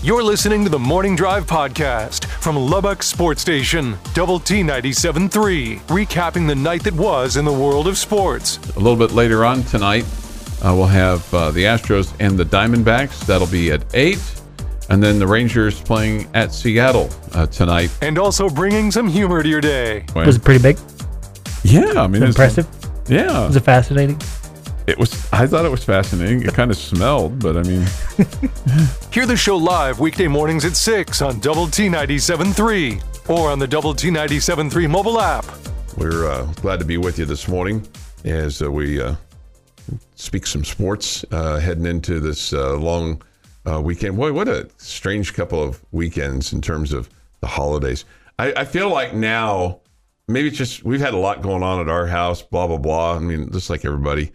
You're listening to the Morning Drive podcast from Lubbock Sports Station, Double T 97.3, recapping the night that was in the world of sports. A little bit later on tonight, uh, we'll have uh, the Astros and the Diamondbacks. That'll be at 8. And then the Rangers playing at Seattle uh, tonight. And also bringing some humor to your day. Was it pretty big? Yeah, I mean, it's Impressive? Yeah, Was it fascinating? It was. I thought it was fascinating. It kind of smelled, but I mean, Hear the show live weekday mornings at 6 on Double T 97.3 or on the Double T 97.3 mobile app. We're uh, glad to be with you this morning as uh, we uh, speak some sports uh, heading into this uh, long uh, weekend. Boy, what a strange couple of weekends in terms of the holidays. I, I feel like now, maybe it's just we've had a lot going on at our house, blah, blah, blah. I mean, just like everybody.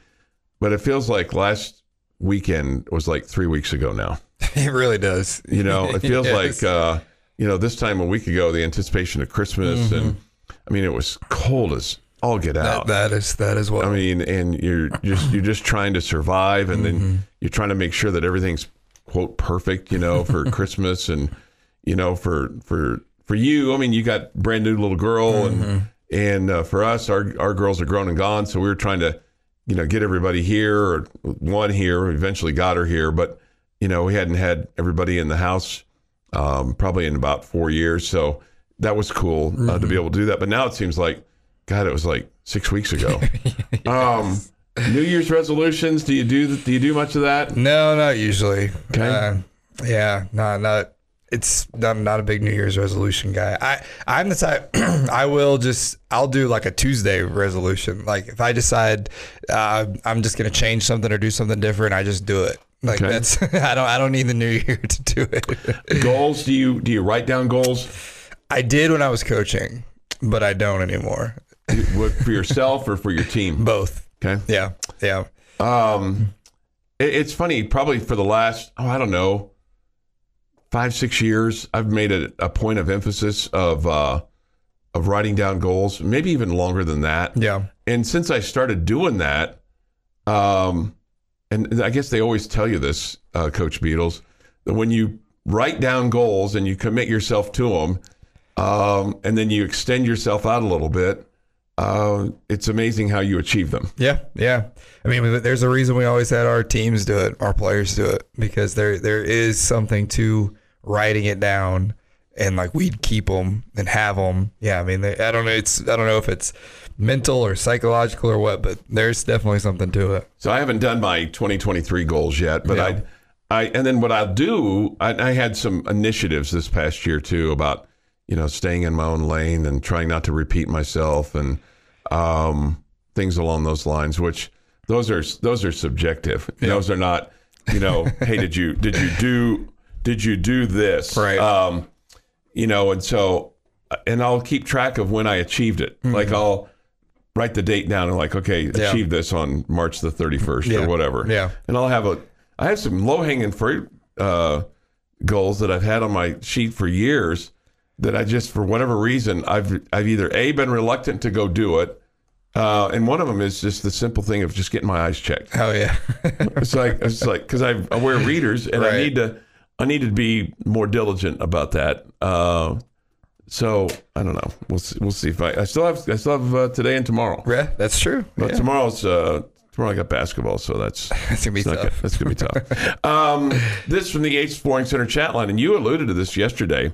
But it feels like last weekend was like three weeks ago now. It really does. You know, it feels like uh, you know this time a week ago, the anticipation of Christmas, and I mean, it was cold as all get out. that, that is that is what I mean, and you're just you're just trying to survive, and Mm-hmm. then you're trying to make sure that everything's quote perfect, you know, for Christmas, and you know, for for for you. I mean, you got brand new little girl, Mm-hmm. and and uh, for us, our our girls are grown and gone, so we were trying to, you know, get everybody here or one here. Eventually got her here, but you know, we hadn't had everybody in the house um, probably in about four years, so that was cool uh, to Mm-hmm. be able to do that. But now it seems like, God, it was like six weeks ago. um, New Year's resolutions. Do you do do you do much of that? no, not usually. Okay. Uh, yeah, not not. It's I'm not a big New Year's resolution guy. I I'm the type. I will just I'll do like a Tuesday resolution. Like if I decide uh, I'm just gonna change something or do something different, I just do it. Like Okay. that's I don't I don't need the new year to do it. Goals? Do you do you write down goals I did when I was coaching, but I don't anymore. What, for yourself or for your team? Both. Okay. Yeah. Yeah. Um, it, it's funny. Probably for the last oh I don't know five six years, I've made a, a point of emphasis of uh, of writing down goals. Maybe even longer than that. Yeah. And since I started doing that, um, and I guess they always tell you this, uh, Coach Beadles, that when you write down goals and you commit yourself to them, um, and then you extend yourself out a little bit, uh, it's amazing how you achieve them. Yeah, yeah. I mean, there's a reason we always had our teams do it, our players do it, because there there is something to writing it down, and like we'd keep them and have them. Yeah, I mean, they, I don't know. It's I don't know if it's mental or psychological or what, but there's definitely something to it. So I haven't done my 2023 goals yet, but Yeah. I, I, and then what I'll do, I, I had some initiatives this past year too about, you know, staying in my own lane and trying not to repeat myself and um, things along those lines. Which those are those are subjective. Those are not, you know, hey, did you did you do did you do this? Right. Um, you know, and so, and I'll keep track of when I achieved it. Mm-hmm. Like I'll write the date down and like, okay, achieve this on March the 31st Yeah. or whatever. Yeah. And I'll have a, I have some low hanging fruit uh, goals that I've had on my sheet for years that I just, for whatever reason, I've, I've either A, been reluctant to go do it. Uh, and one of them is just the simple thing of just getting my eyes checked. Oh yeah, It's like, it's like, cause I, I wear readers and I need to, I need to be more diligent about that. Uh, so I don't know. We'll see, we'll see if I, I still have, I still have uh, today and tomorrow. yeah, that's true. But Yeah. tomorrow's uh, tomorrow I got basketball, so that's That's gonna be tough. good. That's gonna be tough. um, this from the H Flooring Center chat line, and you alluded to this yesterday.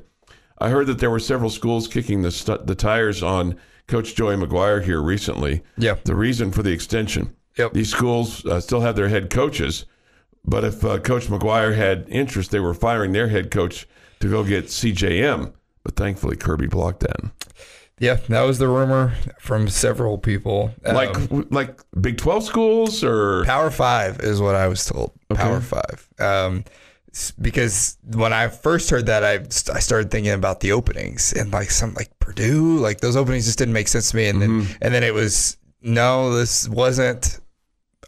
I heard that there were several schools kicking the stu- the tires on Coach Joey McGuire here recently. Yeah. The reason for the extension. Yep. These schools uh, still have their head coaches, but if uh, Coach McGuire had interest, they were firing their head coach to go get CJM. But thankfully, Kirby blocked that. Yeah, that was the rumor from several people. Like Um, like Big Twelve schools or Power Five is what I was told. Power Five. Um, because when I first heard that, I I started thinking about the openings and like some like Purdue, like those openings just didn't make sense to me. And then and then it was no, this wasn't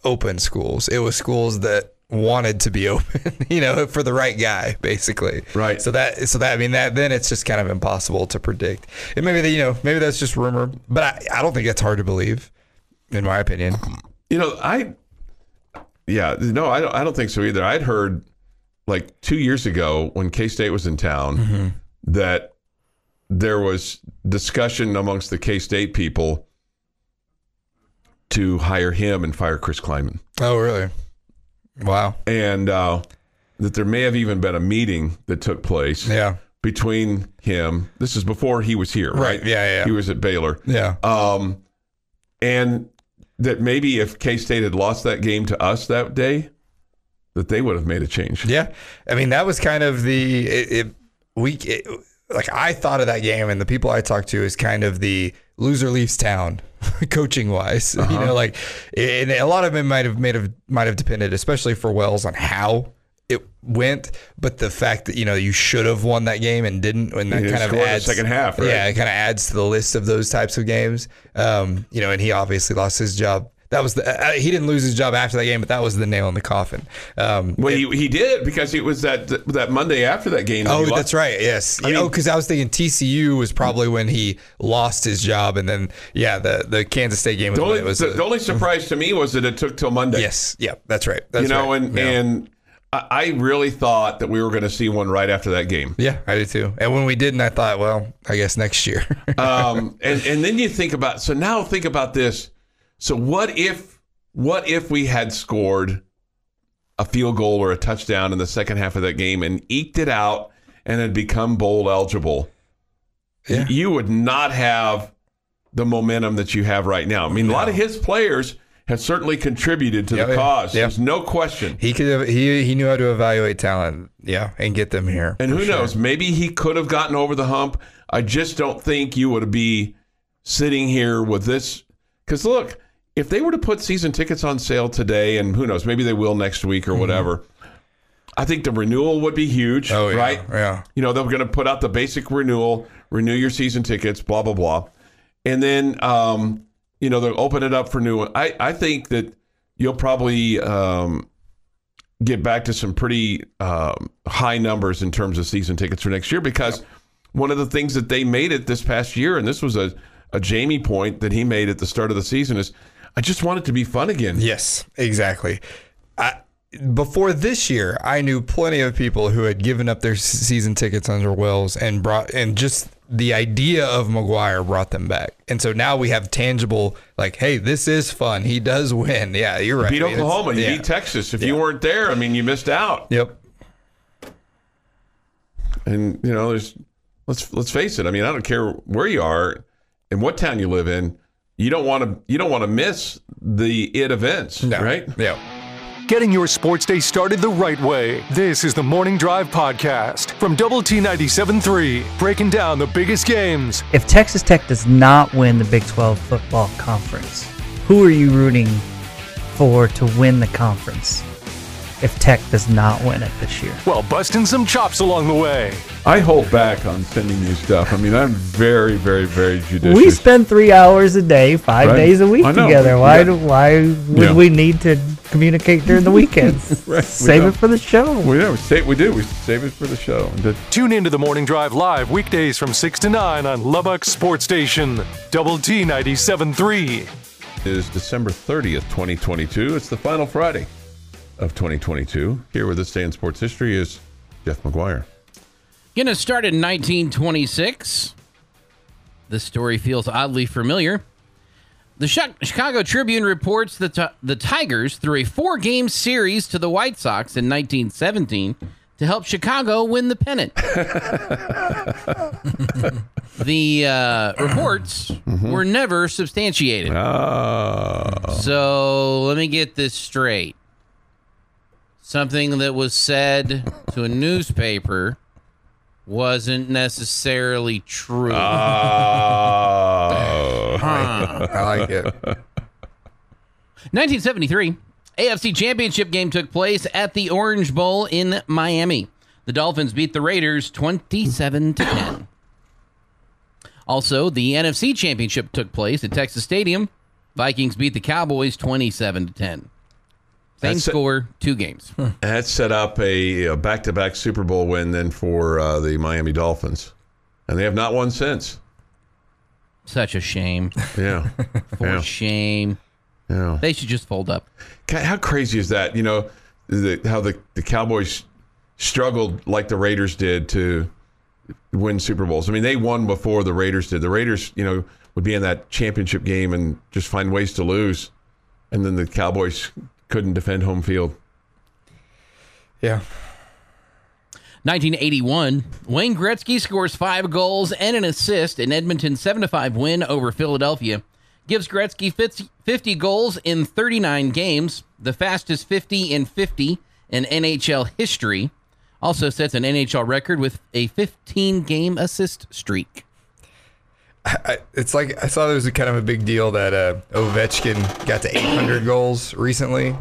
open schools. It was schools that wanted to be open, you know, for the right guy, basically. Right. So that so that I mean that then it's just kind of impossible to predict. And maybe that you know maybe that's just rumor, but I, I don't think that's hard to believe, in my opinion. You know, I, yeah, no, I don't, I don't think so either. I'd heard like two years ago when K State was in town mm-hmm. that there was discussion amongst the K State people to hire him and fire Chris Klieman, Oh, really? Wow. and uh, that there may have even been a meeting that took place Yeah. between him. This is before he was here, right? Right. Yeah, yeah. He was at Baylor. Yeah. Um, and that maybe if K State had lost that game to us that day, that they would have made a change. Yeah, I mean that was kind of the it, it, we it, like I thought of that game, and the people I talked to is kind of the loser leaves town, coaching wise. You know, like and a lot of it might have made have might have depended, especially for Wells, on how it went, but the fact that you know you should have won that game and didn't, and that kind of adds second half, right? Yeah, it kind of adds to the list of those types of games. Um, you know, and he obviously lost his job. That was the uh, he didn't lose his job after that game, but that was the nail in the coffin. Um, Well, he, he did because it was that that Monday after that game. that Oh, that's right. Yes. I oh, mean- because I was thinking TCU was probably when he lost his job, and then yeah, the the Kansas State game was The only, it was. the, a- the only surprise to me was that it took till Monday. yes. Yeah. That's right. That's you know, right. and yeah. and I, I really thought that we were going to see one right after that game. yeah, I did too. And when we didn't, I thought, well, I guess next year. um, and and then you think about so now think about this. So what if what if we had scored a field goal or a touchdown in the second half of that game and eked it out and had become bowl eligible? Yeah. You would not have the momentum that you have right now. I mean, a lot of his players have certainly contributed to Yeah, the cause. Yeah. There's no question. he could have, he he knew how to evaluate talent, yeah, and get them here. And who sure. knows? Maybe he could have gotten over the hump. I just don't think you would be sitting here with this. Because look, if they were to put season tickets on sale today, and who knows, maybe they will next week or whatever, I think the renewal would be huge, Mm-hmm. Oh yeah. right? Yeah. You know, they're going to put out the basic renewal, renew your season tickets, blah, blah, blah. And then, um, you know, they'll open it up for new. I, I think that you'll probably um, get back to some pretty um, high numbers in terms of season tickets for next year because one of the things that they made it this past year, and this was a, a Jamie point that he made at the start of the season, is I just want it to be fun again. Yes, exactly. I, before this year, I knew plenty of people who had given up their season tickets under Wells and brought and just the idea of McGuire brought them back. And so now we have tangible like, hey, this is fun. He does win. Yeah, you're right. Beat I mean, Oklahoma, you yeah. beat Texas. If you weren't there, I mean, you missed out. Yep. And you know, there's let's let's face it. I mean, I don't care where you are and what town you live in. You don't want to you don't want to miss the it events, No. right? Yeah. Getting your sports day started the right way. This is the Morning Drive Podcast from Double T 97.3, breaking down the biggest games. If Texas Tech does not win the Big 12 football conference, who are you rooting for to win the conference if Tech does not win it this year? Well, busting some chops along the way. I hold back on sending you stuff. I mean, I'm very, very, very judicious. We spend three hours a day, five Right. days a week together. Why got- do, why would Yeah. we need to communicate during the weekends? Right, Save don't. it for the show. we, yeah, we, save, we do. We save it for the show. And the- Tune into the Morning Drive live weekdays from 6 to 9 on Lubbock Sports Station, Double T 97.3. Is December 30th, 2022. It's the final Friday of 2022. Here with this day in sports history is Jeff McGuire. Going to start in 1926. This story feels oddly familiar. The Chicago Tribune reports that t- the Tigers threw a four game series to the White Sox in 1917 to help Chicago win the pennant. the uh, reports were never substantiated. Ah, So let me get this straight. Something that was said to a newspaper wasn't necessarily true. oh. I like it. 1973, AFC Championship game took place at the Orange Bowl in Miami. The Dolphins beat the Raiders 27 to 10. Also, the NFC Championship took place at Texas Stadium. Vikings beat the Cowboys 27 to 10. Same That's it. score, two games. That set up a, a back-to-back Super Bowl win then for uh, the Miami Dolphins, and they have not won since. Such a shame. Yeah, For yeah, shame. yeah. They should just fold up. How crazy is that? You know, the, how the, the Cowboys struggled like the Raiders did to win Super Bowls. I mean, they won before the Raiders did. The Raiders, you know, would be in that championship game and just find ways to lose, and then the Cowboys couldn't defend home field. Yeah. 1981, Wayne Gretzky scores five goals and an assist in Edmonton's 7 5 win over Philadelphia. Gives Gretzky 50 50 goals in 39 games, the fastest 50 in 50 in NHL history. Also sets an NHL record with a 15 game assist streak. I, it's like I saw there was a kind of a big deal that uh, Ovechkin got to 800 goals recently,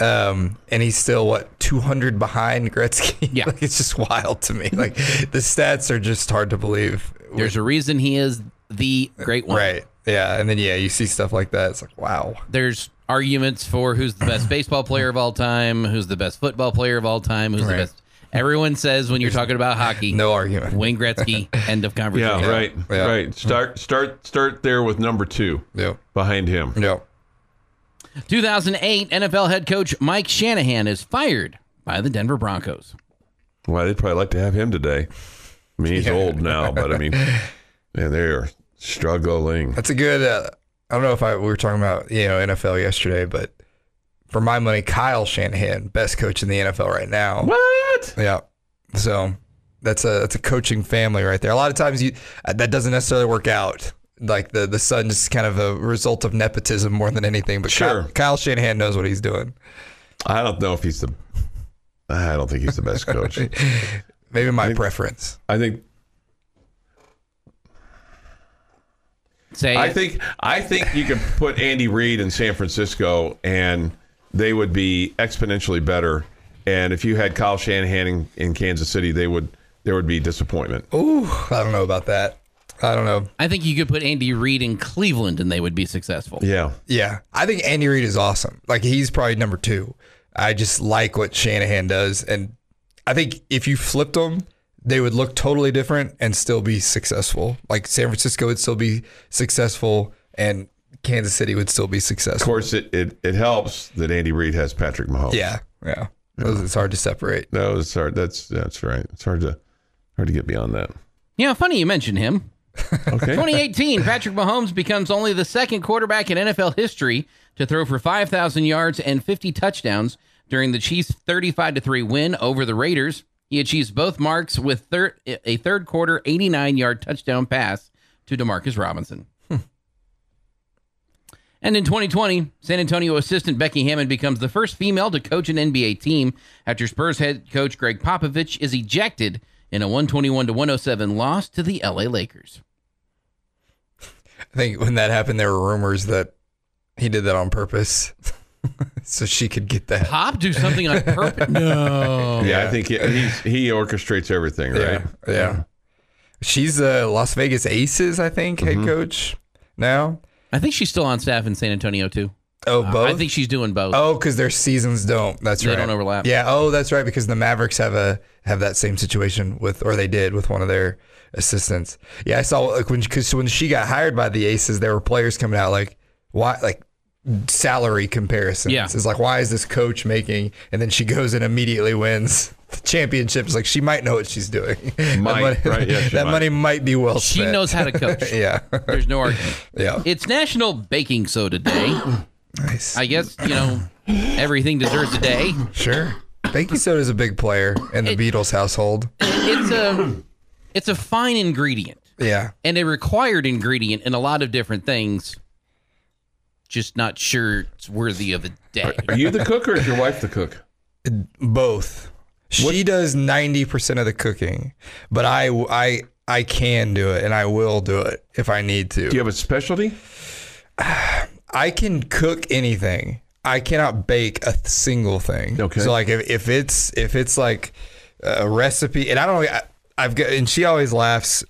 um, and he's still what 200 behind Gretzky. Yeah. like, it's just wild to me. Like the stats are just hard to believe. There's a reason he is the great one. right, yeah, and then yeah, you see stuff like that. It's like wow. There's arguments for who's the best baseball player of all time, who's the best football player of all time, who's the best. Everyone says when you're talking about hockey, No argument. Wayne Gretzky, end of conversation. Yeah, right, Yeah. right. Start, start, start there with number two Yep. behind him. Yep. 2008 NFL head coach Mike Shanahan is fired by the Denver Broncos. Well, they'd probably like to have him today. I mean, he's old now, but I mean, man, they're struggling. That's a good. Uh, I don't know if I we were talking about you know NFL yesterday, but for my money, Kyle Shanahan, best coach in the NFL right now. What? Yeah. So that's a that's a coaching family right there. A lot of times you uh, that doesn't necessarily work out. Like the the son is kind of a result of nepotism more than anything. But Sure. Kyle, Kyle Shanahan knows what he's doing. I don't know if he's the. I don't think he's the best coach. Maybe my preference. I think. Say I it. think. I think you could put Andy Reid in San Francisco, and they would be exponentially better. And if you had Kyle Shanahan in, in Kansas City, they would. There would be disappointment. Ooh, I don't know about that. I don't know. I think you could put Andy Reid in Cleveland and they would be successful. Yeah. Yeah, I think Andy Reid is awesome. Like he's probably number two. I just like what Shanahan does, and I think if you flipped them, they would look totally different and still be successful. Like San Francisco would still be successful, and Kansas City would still be successful. Of course, it, it, it helps that Andy Reid has Patrick Mahomes. Yeah, yeah. Those- It's hard to separate. No, it's hard. That's that's right. It's hard to hard to get beyond that. Yeah, funny you mentioned him. Okay. 2018, Patrick Mahomes becomes only the second quarterback in NFL history to throw for 5,000 yards and 50 touchdowns during the Chiefs' 35 3 win over the Raiders. He achieves both marks with thir- a third quarter 89 yard touchdown pass to Demarcus Robinson. And in 2020, San Antonio assistant Becky Hammon becomes the first female to coach an NBA team after Spurs head coach Gregg Popovich is ejected in a 121 to 107 loss to the LA Lakers. I think when that happened, there were rumors that he did that on purpose, so she could get that. Pop do something on purpose? No. Yeah, I think he, he's, he orchestrates everything, right? Yeah, yeah. She's uh, Las Vegas Aces, I think, Mm-hmm. head coach now. I think she's still on staff in San Antonio too. Oh, uh, both. I think she's doing both. Oh, because their seasons don't. That's They right. They don't overlap. Yeah. Oh, that's right. Because the Mavericks have a have that same situation with, or they did with one of their assistants. Yeah, I saw like when because when she got hired by the Aces, there were players coming out like why like salary comparisons. Yeah. It's like why is this coach making? And then she goes and immediately wins the championship. It's like she might know what she's doing. that money, right, yeah, she that might. money might be well she spent. knows how to coach. yeah. There's no argument. yeah. It's National Baking Soda Day. Nice. I guess, you know, everything deserves a day. Sure. Baking soda is a big player in the Beadles household. It's a it's a fine ingredient Yeah. and a required ingredient in a lot of different things. Just not sure it's worthy of a day. Are you the cook or is your wife the cook? Both. She does 90% of the cooking, but I, I, I can do it and I will do it if I need to. Do you have a specialty? I can cook anything. I cannot bake a single thing. Okay. So like if, if it's if it's like a recipe, and I don't know, I, I've got, and she always laughs.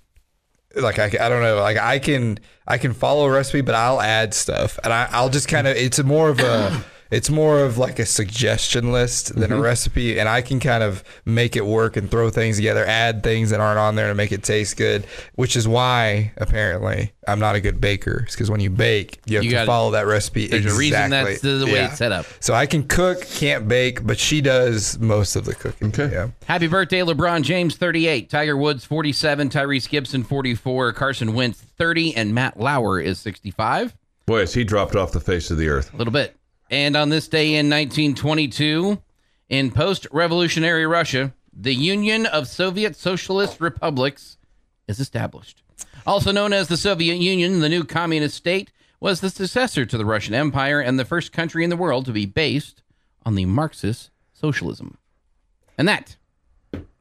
Like I, I don't know, like I can I can follow a recipe, but I'll add stuff, and I, I'll just kind of it's more of a It's more of like a suggestion list than a mm-hmm. recipe, and I can kind of make it work and throw things together, add things that aren't on there to make it taste good. Which is why apparently I'm not a good baker. Because when you bake, you have You to gotta- follow that recipe. There's a reason that's the way it's set up. So I can cook, can't bake, but she does most of the cooking. Okay. Yeah. Happy birthday, LeBron James, 38. Tiger Woods, 47. Tyrese Gibson, 44. Carson Wentz, 30. And Matt Lauer is 65. Boy, has he dropped off the face of the earth. A little bit. And on this day in 1922, in post revolutionary Russia, the Union of Soviet Socialist Republics is established. Also known as the Soviet Union, the new communist state was the successor to the Russian Empire and the first country in the world to be based on the Marxist socialism. And that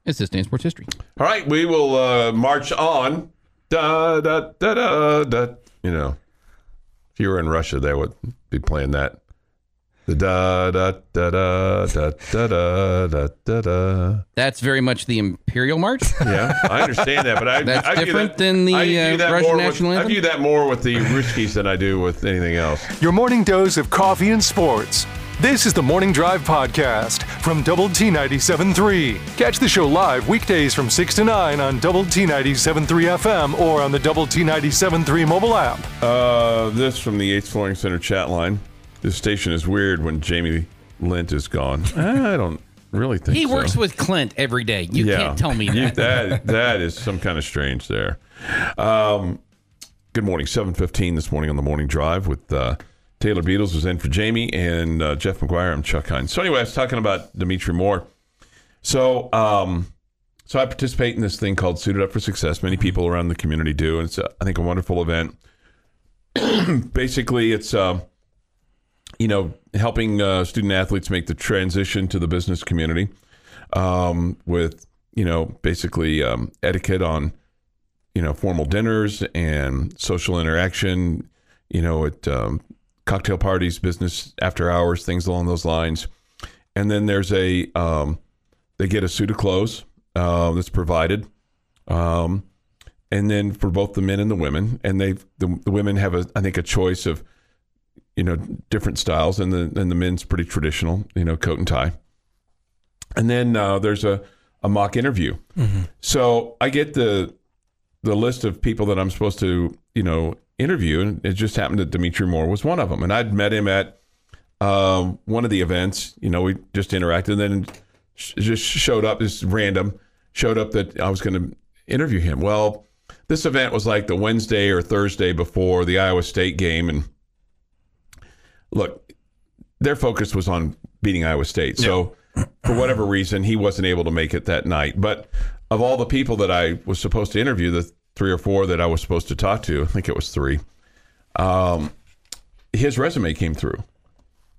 is this day in sports history. All right, we will uh, march on. Da da da da da. You know, if you were in Russia, they would be playing that. The da da da da da da da da da da. That's very much the Imperial March. Yeah, I understand that, but I That's I view different that- than the, uh, Russian national with, I anthem? view that more with the Ruskies than I do with anything else. Your morning dose of coffee and sports. This is the Morning Drive Podcast from Double T 97.3. Catch the show live weekdays from 6 to 9 on Double T 97.3 FM or on the Double T 97.3 mobile app. Uh, this from the Eighth Flooring Center chat line. This station is weird when Jamie Lent is gone. I don't really think He so. works with Clint every day. You can't tell me that. that that is some kind of strange there. Um, good morning, seven fifteen this morning on the morning drive with uh, Taylor Beadles was in for Jamie and uh, Jeff McGuire. I'm Chuck Heinz. So anyway, I was talking about Dimitri Moore. So um, so I participate in this thing called Suited Up for Success. Many people around the community do, and it's uh, I think a wonderful event. Basically, it's. Uh, you know, helping uh, student athletes make the transition to the business community um, with, you know, basically um, etiquette on, you know, formal dinners and social interaction, you know, at um, cocktail parties, business after hours, things along those lines. And then there's a, um, they get a suit of clothes uh, that's provided. Um, and then for both the men and the women, and they the, the women have a I think a choice of you know different styles and the and the men's pretty traditional you know coat and tie. And then uh, there's a, a mock interview. So i get the the list of people that i'm supposed to you know interview and it just happened that dimitri moore was one of them. And i'd met him at um, one of the events you know we just interacted and then sh- just showed up just random showed up that i was going to interview him. Well this event was like the wednesday or thursday before the iowa state game and look, their focus was on beating Iowa State. So for whatever reason, he wasn't able to make it that night. But of all the people that I was supposed to interview, the three or four that I was supposed to talk to, I think it was three, um, his resume came through.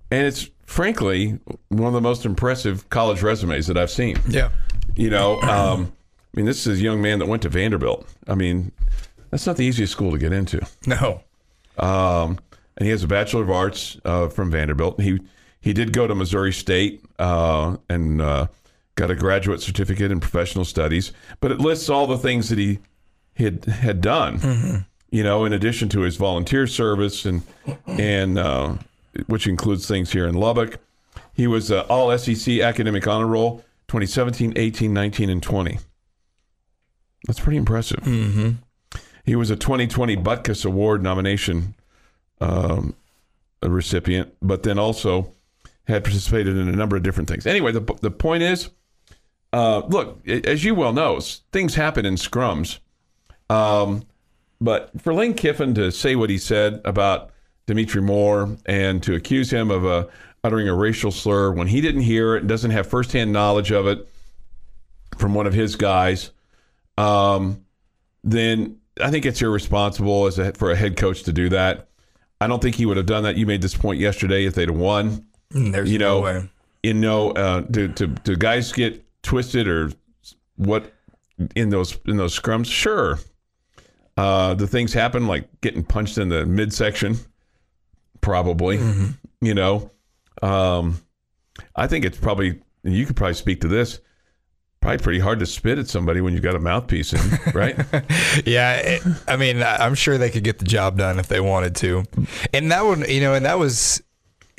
And it's frankly one of the most impressive college resumes that I've seen. Yeah. You know, um, I mean, this is a young man that went to Vanderbilt. I mean, that's not the easiest school to get into. No. Um, and he has a bachelor of arts uh, from Vanderbilt. He he did go to Missouri State uh, and uh, got a graduate certificate in professional studies. But it lists all the things that he had had done. You know, in addition to his volunteer service and and uh, which includes things here in Lubbock. He was uh, all SEC academic honor roll 2017, 18, 19, and 20. That's pretty impressive. Mm-hmm. He was a 2020 Butkus Award nomination um, a recipient, but then also had participated in a number of different things. Anyway, the, the point is, uh, look, as you well know, things happen in scrums. Um, but for Lane Kiffin to say what he said about Dimitri Moore and to accuse him of uh, uttering a racial slur when he didn't hear it and doesn't have firsthand knowledge of it from one of his guys, um, then I think it's irresponsible as a, for a head coach to do that. I don't think he would have done that. You made this point yesterday if they'd have won. There's You know, no way. You know, uh, do, do, do guys get twisted or what in those in those scrums? Sure. Uh, the things happen like getting punched in the midsection, probably. You know, um, I think it's probably you could probably speak to this. Probably pretty hard to spit at somebody when you've got a mouthpiece in, right? Yeah, it, I mean, I'm sure they could get the job done if they wanted to. And that one, you know, and that was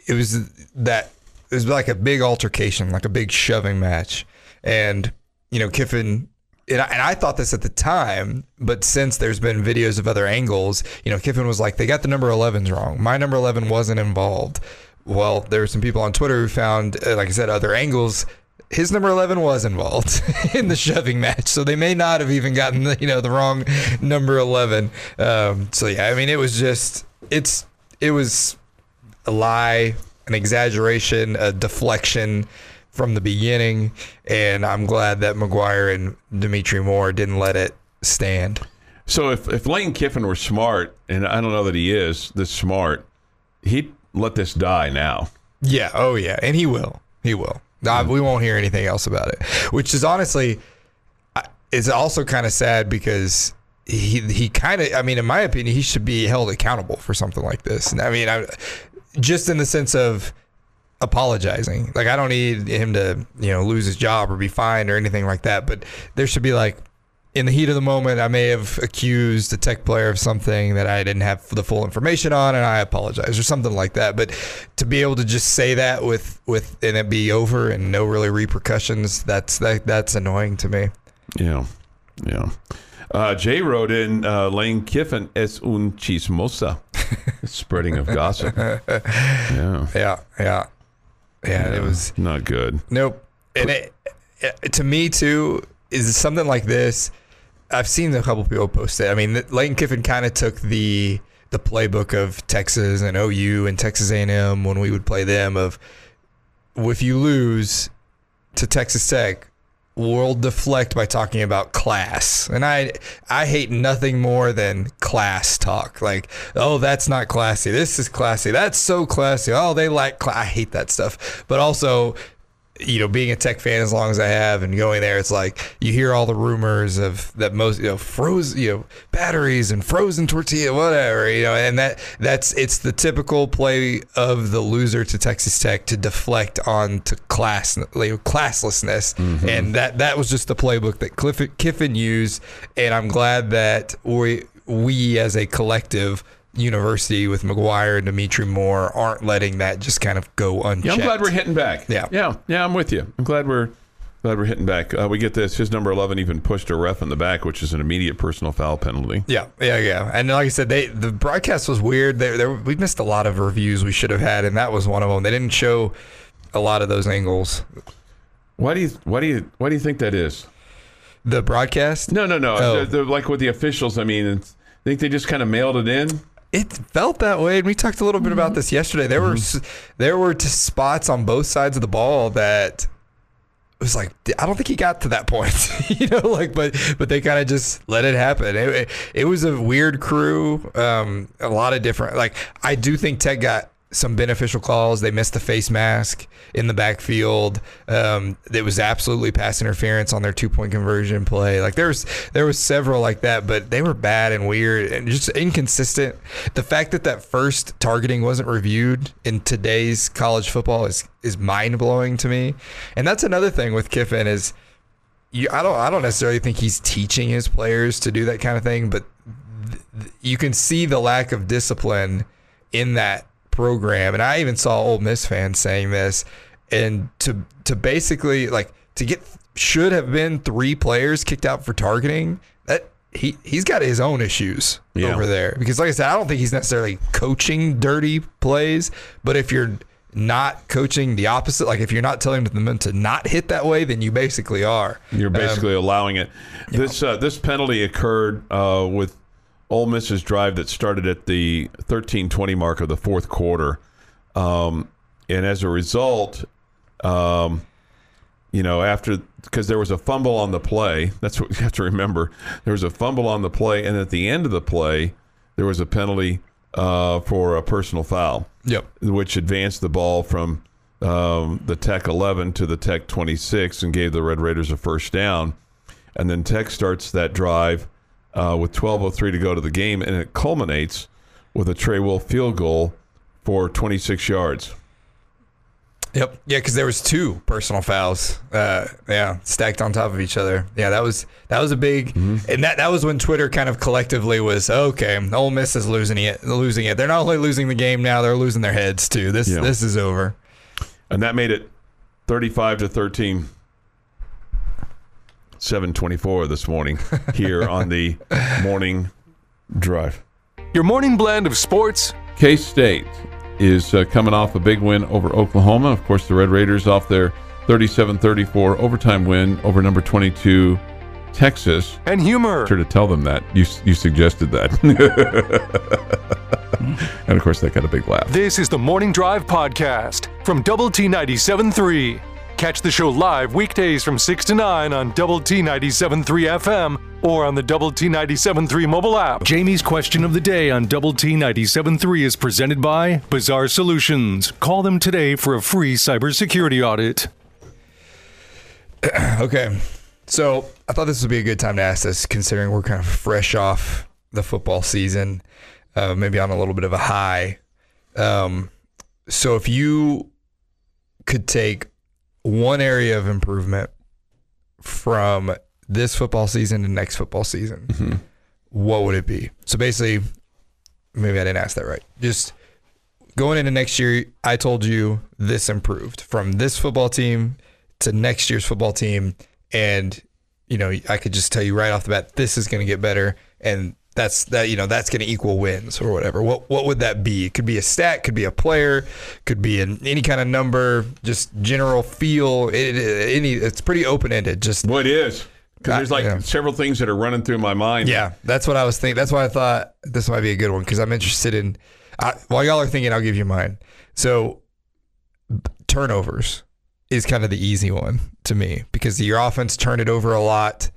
it was that it was like a big altercation, like a big shoving match, and you know Kiffin. And I, and I thought this at the time, but since there's been videos of other angles, you know, Kiffin was like, they got the number 11s wrong. My number 11 wasn't involved. Well, there were some people on Twitter who found, uh, like I said, other angles his number 11 was involved in the shoving match so they may not have even gotten the, you know the wrong number 11 um, so yeah i mean it was just it's it was a lie an exaggeration a deflection from the beginning and i'm glad that mcguire and dimitri moore didn't let it stand So if, if Lane Kiffin were smart, and I don't know that he is this smart, he'd let this die now. Yeah. Oh, yeah. And he will. He will. Uh, we won't hear anything else about it, which is honestly I- is also kind of sad because he he kind of. I mean, in my opinion, he should be held accountable for something like this. And I mean, I, just in the sense of apologizing. Like, I don't need him to you know lose his job or be fined or anything like that. But there should be like in the heat of the moment, I may have accused a tech player of something that I didn't have the full information on, and I apologize, or something like that. But to be able to just say that with with and it be over and no really repercussions, that's that that's annoying to me. Yeah, yeah. Uh, Jay wrote in uh, Lane Kiffin es un chismosa, spreading of gossip. Yeah, Yeah, yeah, yeah. It was not good. Nope. And it, it, to me too is something like this. I've seen a couple people post it. I mean, Lane Kiffin kind of took the the playbook of Texas and OU and Texas A&M when we would play them. Of if you lose to Texas Tech, we'll deflect by talking about class. And I I hate nothing more than class talk. Like, oh, that's not classy. This is classy. That's so classy. Oh, they like cla I hate that stuff. But also you know, being a tech fan as long as I have and going there, it's like you hear all the rumors of that most, you know, frozen, you know, batteries and frozen tortilla, whatever, you know, and that that's it's the typical play of the loser to Texas Tech to deflect on to class, like, classlessness, mm-hmm. and that that was just the playbook that Cliff, Kiffin used, and I'm glad that we we as a collective university with McGuire and Dimitri Moore aren't letting that just kind of go unchecked. Yeah, I'm glad we're hitting back. Yeah. yeah, yeah. I'm with you. I'm glad we're glad we're hitting back. Uh, we get this. His number 11 even pushed a ref in the back, which is an immediate personal foul penalty. Yeah, yeah, yeah. And like I said, they the broadcast was weird. There, there we missed a lot of reviews we should have had, and that was one of them. They didn't show a lot of those angles. Why do you why do you why do you think that is? The broadcast, No, no, no. Oh. The- the- like with the officials, I mean, I think they just kind of mailed it in. It felt that way, and we talked a little bit about this yesterday. There were s there were t- spots on both sides of the ball that it was like I don't think he got to that point, you know. Like, but but they kind of just let it happen. It, it, it was a weird crew. Um, a lot of different. Like, I do think Tech got some beneficial calls. They missed the face mask in the backfield. Um, it was absolutely pass interference on their two point conversion play. Like there was there was several like that, but they were bad and weird and just inconsistent. The fact that that first targeting wasn't reviewed in today's college football is is mind blowing to me. And that's another thing with Kiffin is. You, I don't. I don't necessarily think he's teaching his players to do that kind of thing, but th- th- you can see the lack of discipline in that program. And I even saw Ole Miss fans saying this. And to to basically like to get should have been three players kicked out for targeting. That he he's got his own issues Yeah. over there because, like I said, I don't think he's necessarily coaching dirty plays. But if you're not coaching the opposite, like if you're not telling them to not hit that way, then you basically are. You're Um, basically allowing it. This uh, this penalty occurred uh, with Ole Miss's drive that started at the 13:20 mark of the fourth quarter, um, and as a result, um, you know, after because there was a fumble on the play. That's what you have to remember. There was a fumble on the play, and at the end of the play, there was a penalty uh, for a personal foul Yep. which advanced the ball from um, the Tech 11 to the Tech 26 and gave the Red Raiders a first down. And then Tech starts that drive uh, with 12:03 to go to the game, and it culminates with a Trey Wolff field goal for 26 yards. Yep. Yeah, because there was two personal fouls. Uh, yeah, stacked on top of each other. Yeah, that was that was a big, Mm-hmm. and that that was when Twitter kind of collectively was okay. Ole Miss is losing it. Losing it. They're not only losing the game now, they're losing their heads too. This Yeah. this is over. And that made it 35 to 13. 724 this morning here on the morning drive. Your morning blend of sports, K State is uh, coming off a big win over Oklahoma. Of course, the Red Raiders off their 37 34 overtime win over number 22 Texas. and humor. Sure to tell them that. You, you suggested that. and of course, that got a big laugh. This is the Morning Drive Podcast from Double T 97.3. Catch the show live weekdays from 6 to 9 on Double T 97.3 FM or on the Double T 97.3 mobile app. Jamie's question of the day on Double T 97.3 is presented by Bizarre Solutions. Call them today for a free cybersecurity audit. Okay. So I thought this would be a good time to ask this, considering we're kind of fresh off the football season, uh, maybe on a little bit of a high. Um, so if you could take one area of improvement from this football season to next football season, mm-hmm. what would it be? So basically, maybe I didn't ask that right. Just going into next year, I told you this improved from this football team to next year's football team. And, you know, I could just tell you right off the bat, this is going to get better. And that's that, you know, that's going to equal wins or whatever. What, what would that be? It could be a stat, could be a player, could be an, any kind of number, just general feel. It, it- any, it's pretty open ended. Just, Well, it is. Because there's like Yeah. several things that are running through my mind. yeah, that's what I was thinking. That's why I thought this might be a good one because I'm interested in. I, while y'all are thinking, I'll give you mine. So turnovers is kind of the easy one to me because your offense turned it over a lot,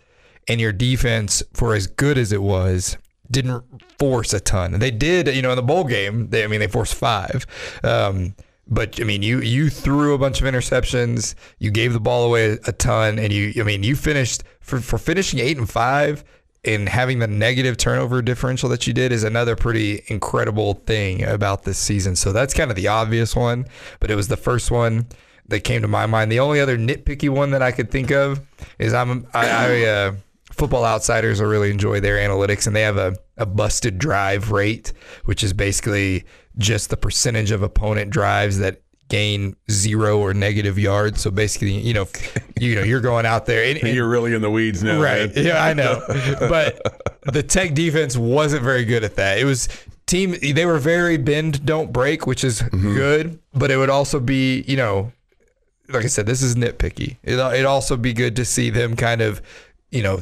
and your defense, for as good as it was, didn't force a ton. They did, you know, in the bowl game. They, I mean, they forced five. Um, but I mean, you you threw a bunch of interceptions. You gave the ball away a, ton, and you I mean, you finished for for finishing eight and five and having the negative turnover differential that you did is another pretty incredible thing about this season. So that's kind of the obvious one, but it was the first one that came to my mind. The only other nitpicky one that I could think of is I'm I, I uh, Football Outsiders will really enjoy their analytics, and they have a, a busted drive rate, which is basically just the percentage of opponent drives that gain zero or negative yards. So basically, you know, you know, you're going out there and, and- You're really in the weeds now. right. man. Yeah, I know. But the Tech defense wasn't very good at that. It was team. They were very bend don't break, which is mm-hmm. good. But it would also be, you know, like I said, this is nitpicky. It it also be good to see them kind of, you know,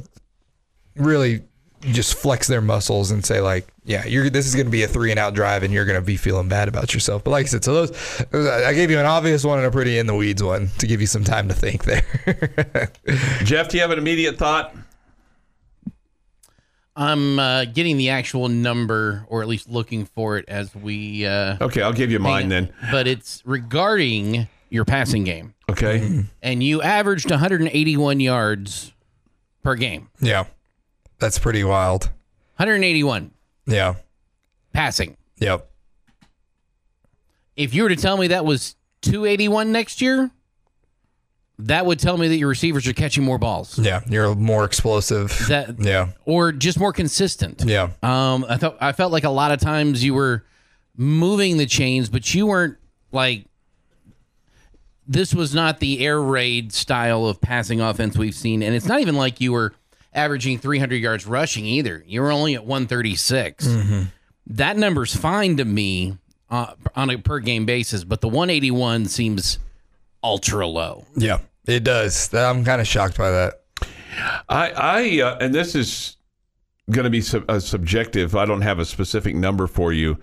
really just flex their muscles and say like, yeah, you're this is going to be a three and out drive, and you're going to be feeling bad about yourself. But like I said, so those I gave you an obvious one and a pretty in the weeds one to give you some time to think there. Jeff, do you have an immediate thought? I'm uh, getting the actual number, or at least looking for it as we. Uh, Okay, I'll give you mine then. But it's regarding your passing game, Okay. and you averaged 181 yards per game. yeah, that's pretty wild. 181 Yeah. passing. Yep. If you were to tell me that was 281 next year, that would tell me that your receivers are catching more balls. Yeah. You're more explosive. That yeah. or just more consistent. Yeah. Um, I thought I felt like a lot of times you were moving the chains, but you weren't like. This was not the air raid style of passing offense we've seen, and it's not even like you were averaging 300 yards rushing either. You were only at 136. That number's fine to me uh, on a per game basis, but the 181 seems ultra low. Yeah. It does. I'm kind of shocked by that. I, I uh, and this is going to be sub, uh, subjective. I don't have a specific number for you.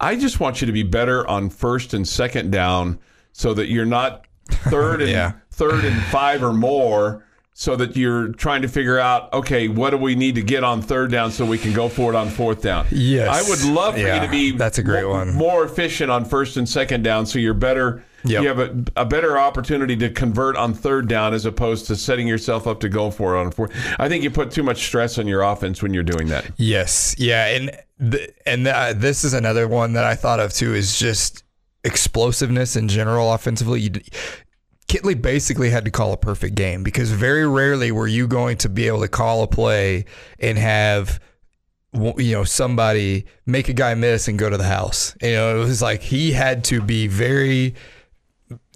I just want you to be better on first and second down, so that you're not third and Yeah. third and five or more, so that you're trying to figure out, okay, what do we need to get on third down so we can go for it on fourth down. Yes. I would love for you to be that's a great mo- one. more efficient on first and second down, so you're better. Yep. You have a, a better opportunity to convert on third down as opposed to setting yourself up to go for it on fourth. I think you put too much stress on your offense when you're doing that. Yes. Yeah. And th- and th- uh, this is another one that I thought of too is just explosiveness in general offensively. You, Kittley basically had to call a perfect game because very rarely were you going to be able to call a play and have you know somebody make a guy miss and go to the house. You know, it was like he had to be very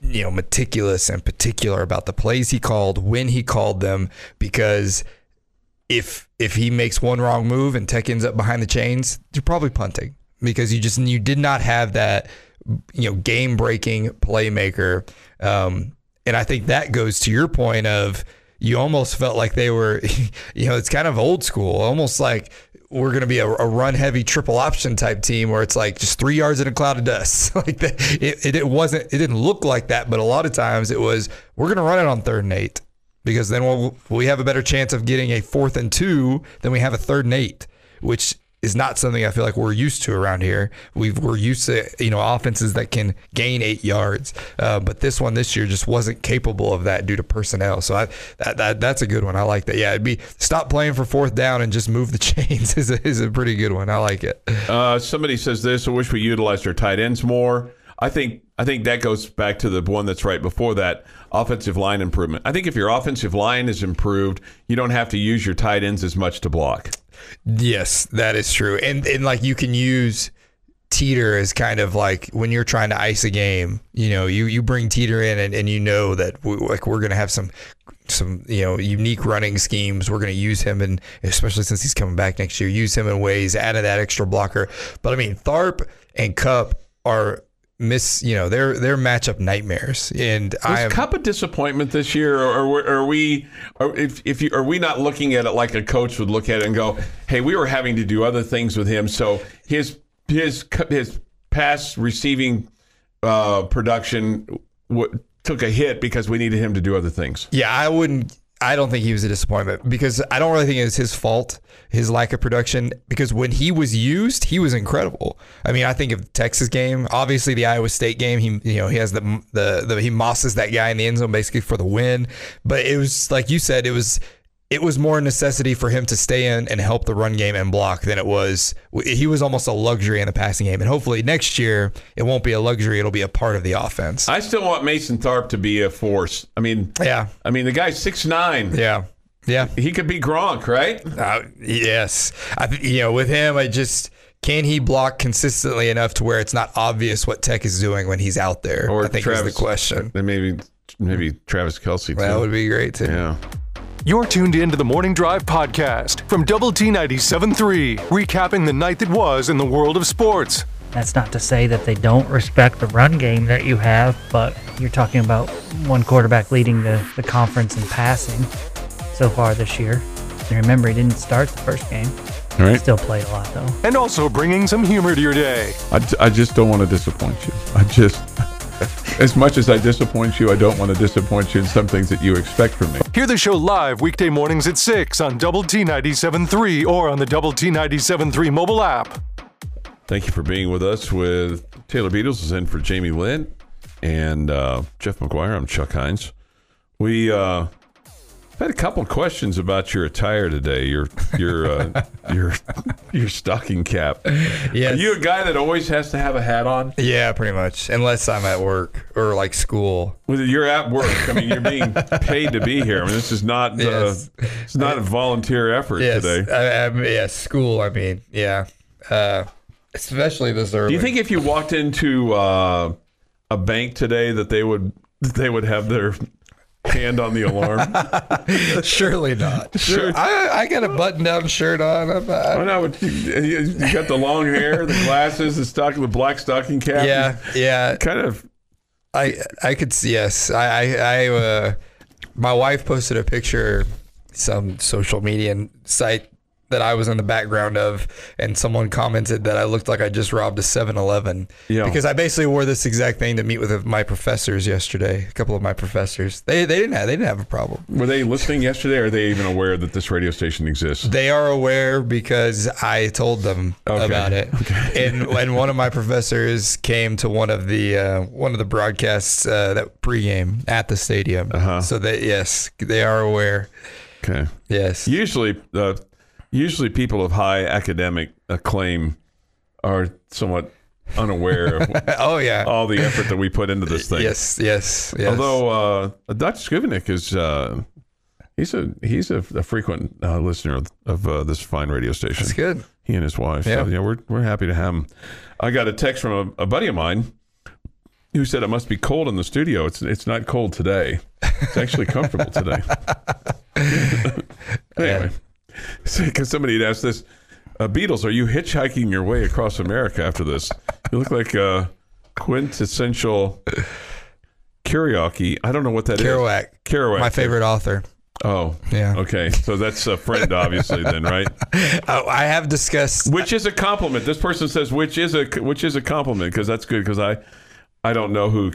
you know meticulous and particular about the plays he called, when he called them because if if he makes one wrong move and Tech ends up behind the chains, you're probably punting because you just you did not have that you know game breaking playmaker. Um, and I think that goes to your point of you almost felt like they were, you know, it's kind of old school, almost like we're going to be a, a, run heavy triple option type team where it's like just three yards in a cloud of dust. like that, it, it, wasn't, it didn't look like that, but a lot of times it was, we're going to run it on third and eight because then we'll, we have a better chance of getting a fourth and two than we have a third and eight, which is not something I feel like we're used to around here. we are used to you know offenses that can gain eight yards, uh, but this one this year just wasn't capable of that due to personnel. So I, that, that that's a good one. I like that. Yeah, it'd be stop playing for fourth down and just move the chains is a, is a pretty good one. I like it. Uh, somebody says this. I wish we utilized our tight ends more. I think I think that goes back to the one that's right before that offensive line improvement. I think if your offensive line is improved, you don't have to use your tight ends as much to block. Yes, that is true. And and like you can use Teeter as kind of like when you're trying to ice a game, you know, you, you bring Teeter in and, and you know that we, like we're going to have some some you know unique running schemes. We're going to use him and especially since he's coming back next year, use him in ways, add that extra blocker. But I mean, Tharp and Cupp are miss you know they're they're matchup nightmares. And I am Cupp a disappointment this year or, or are we or if if you are we not looking at it like a coach would look at it and go hey we were having to do other things with him. So his his his pass receiving uh, production w- took a hit because we needed him to do other things. Yeah I wouldn't I don't think he was a disappointment because I don't really think it was his fault, his lack of production. Because when he was used, he was incredible. I mean, I think of the Texas game, obviously the Iowa State game. He, you know, he has the the, the he mosses that guy in the end zone basically for the win. But it was like you said, it was it was more a necessity for him to stay in and help the run game and block than it was. He was almost a luxury in the passing game. And hopefully next year, it won't be a luxury. It'll be a part of the offense. I still want Mason Tharp to be a force. I mean, yeah. I mean, the guy's six nine. Yeah. Yeah. He could be Gronk, right? Uh, yes. I, you know, with him, I just. Can he block consistently enough to where it's not obvious what Tech is doing when he's out there? Or I think Travis, is the question. And maybe maybe Travis Kelce. too. That would be great too. Yeah. You're tuned in to the Morning Drive podcast from Double T 97.3, recapping the night that was in the world of sports. That's not to say that they don't respect the run game that you have, but you're talking about one quarterback leading the, the conference in passing so far this year. And remember, he didn't start the first game. All right. Still played a lot, though. And also bringing some humor to your day. I, I just don't want to disappoint you. I just as much as I disappoint you, I don't want to disappoint you in some things that you expect from me. Hear the show live weekday mornings at 6 on Double T 97.3 or on the Double T 97.3 mobile app. Thank you for being with us with Taylor Beadles is in for Jamie Lent and uh, Jeff McGuire. I'm Chuck Heinz. We uh, I've had a couple questions about your attire today. Your your uh, your your stocking cap. Yes. Are you a guy that always has to have a hat on? Yeah, pretty much. Unless I'm at work or like school. Well, you're at work. I mean, you're being paid to be here. I mean, this is not uh, yes. uh, it's not a volunteer effort yes. today. I, I, yeah, school. I mean, yeah. Uh, especially this early. Do you think if you walked into uh, a bank today that they would they would have their hand on the alarm? Surely not. Sure. I, I got a button-down shirt on. I'm, I know. You, you got the long hair, the glasses, the stocking, the black stocking cap. Yeah, yeah. Kind of. I I could see. Yes, I I, I uh, my wife posted a picture, some social media site that I was in the background of, and someone commented that I looked like I just robbed a 7-Eleven. Yeah. Because I basically wore this exact thing to meet with my professors yesterday. A couple of my professors, they they didn't have they didn't have a problem. Were they listening yesterday? Or are they even aware that this radio station exists? They are aware because I told them okay. about it. Okay. and and one of my professors came to one of the uh, one of the broadcasts uh, that pregame at the stadium. Uh-huh. So that yes, they are aware. Okay. Yes. Usually, uh, usually people of high academic acclaim are somewhat unaware of oh yeah. all the effort that we put into this thing. Yes, yes, yes. Although uh, Dr. Skrivenik is uh, he's a he's a, a frequent uh, listener of, of uh, this fine radio station. it's good. He and his wife. Yeah. So, yeah, we're we're happy to have him. I got a text from a, a buddy of mine who said it must be cold in the studio. It's it's not cold today. It's actually comfortable today. anyway, because somebody had asked this, uh, Beadles, are you hitchhiking your way across America after this? You look like a quintessential karaoke. I don't know what that is. Kerouac, Kerouac. my favorite author. Oh, Yeah. Okay, so that's a friend, obviously, then, right? Oh, I have discussed. Which is a compliment. This person says, which is a which is a compliment because that's good because I I don't know who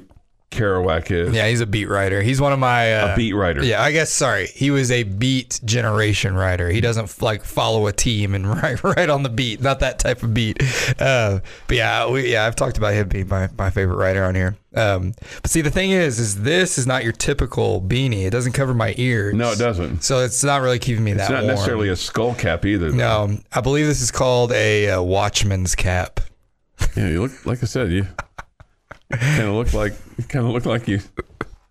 Kerouac is. Yeah, he's a beat writer. He's one of my uh, A beat writer. Yeah, I guess. Sorry, he was a beat generation writer. He doesn't like follow a team and write right on the beat. Not that type of beat. Uh, but yeah, we, yeah, I've talked about him being my, my favorite writer on here. Um, but see, the thing is, is this is not your typical beanie. It doesn't cover my ears. No, it doesn't. So it's not really keeping me that It's not warm. necessarily a skull cap either. though. No, I believe this is called a, uh watchman's cap. Yeah, you look like I said you kind of look like you kind of look like you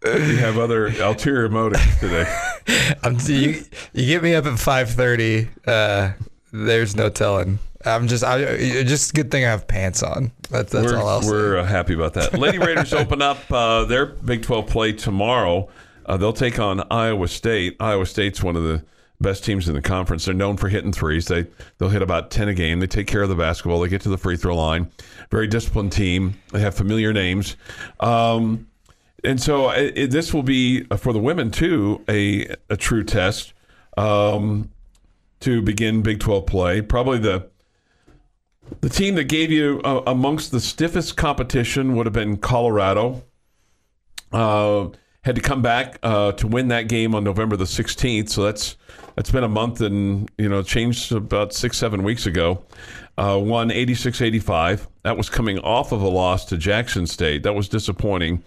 you have other ulterior motives today. I'm, you, you get me up at five thirty. Uh, there's no telling. I'm just, I it's just good thing I have pants on. That's that's we're all I'll we're uh, happy about that. Lady Raiders open up uh, their Big 12 play tomorrow. Uh, they'll take on Iowa State. Iowa State's one of the best teams in the conference. They're known for hitting threes. They they'll hit about 10 a game. They take care of the basketball. They get to the free throw line. Very disciplined team. They have familiar names. Um, and so it, it- this will be uh, for the women too a a true test um, to begin Big 12 play. Probably the the team that gave you uh, amongst the stiffest competition would have been Colorado. Uh, had to come back uh, to win that game on November the 16th. So that's that's been a month and you know changed about six seven weeks ago. Uh, won 86-85. That was coming off of a loss to Jackson State. That was disappointing.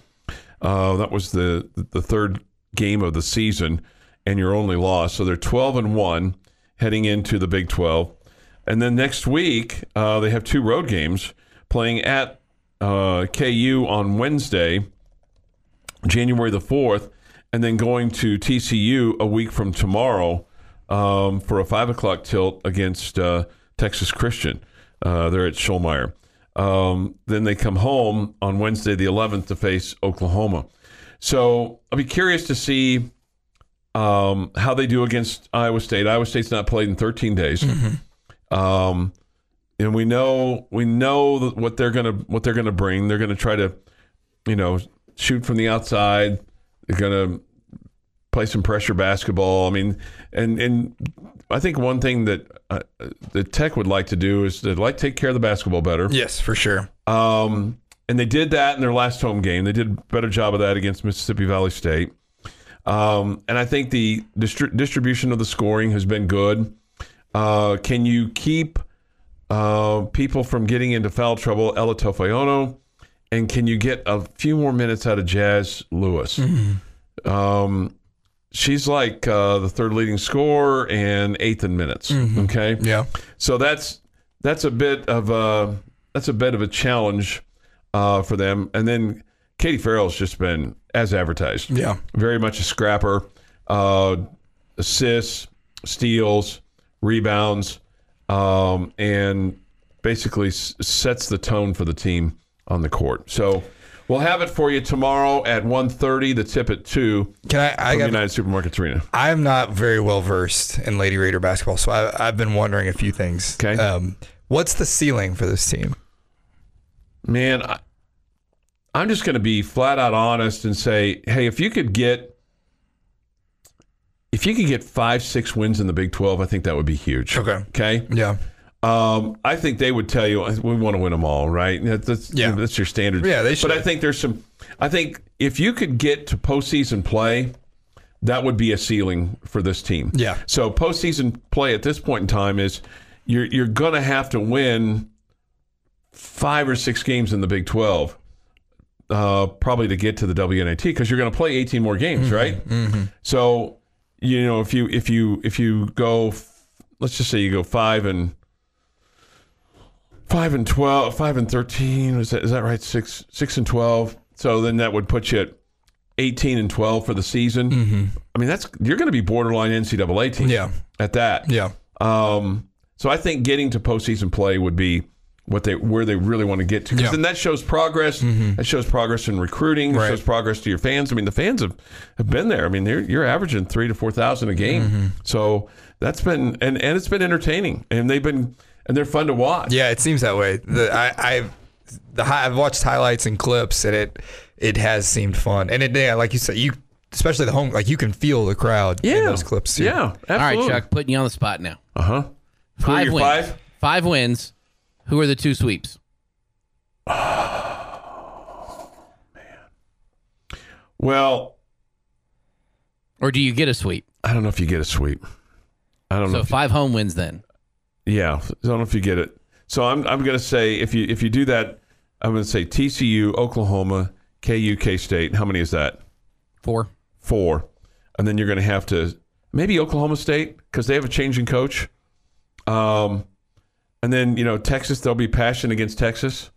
Uh, that was the the third game of the season, and your only loss. So they're 12 and one heading into the Big 12. And then next week, uh, they have two road games playing at uh, KU on Wednesday, January the 4th, and then going to TCU a week from tomorrow um, for a 5 o'clock tilt against uh, Texas Christian. Uh, they're at Schollmaier. Um, then they come home on Wednesday the 11th to face Oklahoma. So I'll be curious to see um, how they do against Iowa State. Iowa State's not played in 13 days. Um, and we know we know what they're gonna what they're gonna bring. They're gonna try to, you know, shoot from the outside. They're gonna play some pressure basketball. I mean, and and I think one thing that uh, the Tech would like to do is they'd like to take care of the basketball better. yes, for sure. Um, and they did that in their last home game. They did a better job of that against Mississippi Valley State. Um, and I think the distri- distribution of the scoring has been good. Uh, can you keep uh, people from getting into foul trouble, Ella Tofaeono? And can you get a few more minutes out of Jazz Lewis? Um, she's like uh, the third leading scorer and eighth in minutes. Okay. Yeah. So that's that's a bit of a that's a bit of a challenge uh, for them. And then Katie Farrell's just been as advertised. Yeah. very much a scrapper. Uh, assists, steals, rebounds, um, and basically s- sets the tone for the team on the court. So we'll have it for you tomorrow at 1.30, the tip at 2 Can I? I got. United Supermarkets Arena. I'm not very well versed in Lady Raider basketball, so I, I've been wondering a few things. Okay. Um, what's the ceiling for this team? Man, I, I'm just going to be flat out honest and say, hey, if you could get if you could get five, six wins in the Big 12, I think that would be huge. Okay. Okay. Yeah. Um, I think they would tell you we want to win them all, right? That's, that's, Yeah. that's your standard. Yeah, they should. But I think there's some. I think if you could get to postseason play, that would be a ceiling for this team. Yeah. So postseason play at this point in time is you're you're going to have to win five or six games in the Big Twelve, uh, probably to get to the WNIT because you're going to play 18 more games, right? So you know if you if you if you go, let's just say you go five and five and twelve, five and thirteen. Is that is that right? Six six and twelve. So then that would put you at eighteen and twelve for the season. Mm-hmm. I mean, that's you're going to be borderline NCAA team. Yeah. At that. Yeah. Um, so I think getting to postseason play would be what they where they really want to get to because Yeah. then that shows progress. That shows progress in recruiting. It Right. shows progress to your fans. I mean, the fans have, have been there. I mean, they're, you're averaging three to four thousand a game. So that's been and and it's been entertaining and they've been and they're fun to watch. Yeah, it seems that way. The, I, I, the hi- I've watched highlights and clips, and it it has seemed fun. And it, yeah, like you said, you especially the home, like you can feel the crowd in those clips. Too. Yeah, absolutely. All right, Chuck, putting you on the spot now. Uh huh. Five wins. five? Five wins. Who are the two sweeps? Well, Or do you get a sweep? I don't know if you get a sweep. I don't know. So If five home wins then. Yeah, I don't know if you get it. So I'm I'm going to say if you if you do that, I'm going to say TCU, Oklahoma, KU, K State. How many is that? Four. Four, and then you're going to have to maybe Oklahoma State because they have a changing coach. Um, and then you know Texas, they'll be passionate against Texas.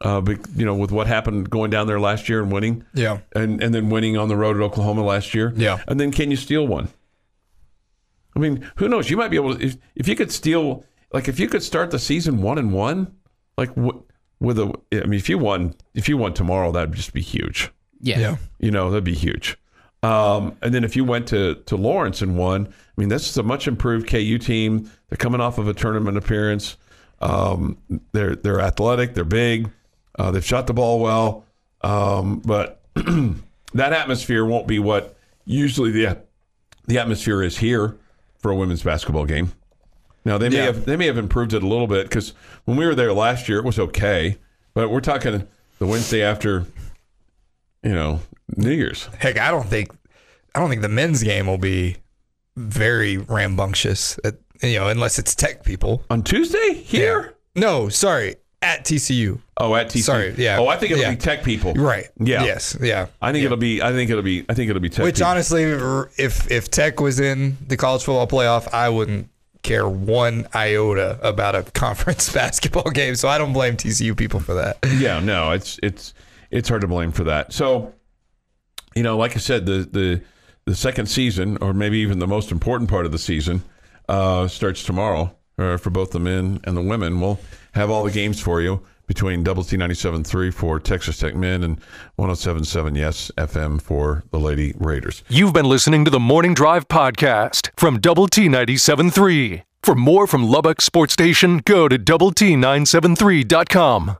Uh, but, you know, with what happened going down there last year and winning, Yeah. and and then winning on the road at Oklahoma last year. Yeah. And then can you steal one? I mean, who knows? You might be able to if, if you could steal like if you could start the season one and one, like w- with a I mean if you won if you won tomorrow that'd just be huge. Yeah. Yeah. You know, that'd be huge. Um, and then if you went to to Lawrence and won, I mean that's a much improved KU team. They're coming off of a tournament appearance. Um, they're they're athletic, they're big, uh, they've shot the ball well, um, but that atmosphere won't be what usually the the atmosphere is here for a women's basketball game. Now they may Yeah. have they may have improved it a little bit because when we were there last year it was okay, but we're talking the Wednesday after, you know, New Year's. Heck, I don't think I don't think the men's game will be very rambunctious. At, you know, unless it's tech people On Tuesday here? Yeah. No, sorry, at TCU. Oh, at TCU. Sorry, yeah. Oh, I think it'll Yeah. be tech people. Right. Yeah. Yes. Yeah. I think it'll be. I think it'll be. I think it'll be tech. Which people. honestly, if if Tech was in the college football playoff, I wouldn't care one iota about a conference basketball game. So I don't blame TCU people for that. yeah, no, it's it's it's hard to blame for that. So, you know, like I said, the the the second season, or maybe even the most important part of the season, uh, starts tomorrow uh, for both the men and the women. We'll have all the games for you between Double T 97.3 for Texas Tech men and 107.7 Yes FM for the Lady Raiders. You've been listening to the Morning Drive podcast from Double T 97.3. For more from Lubbock Sports Station, go to Double T 973.com.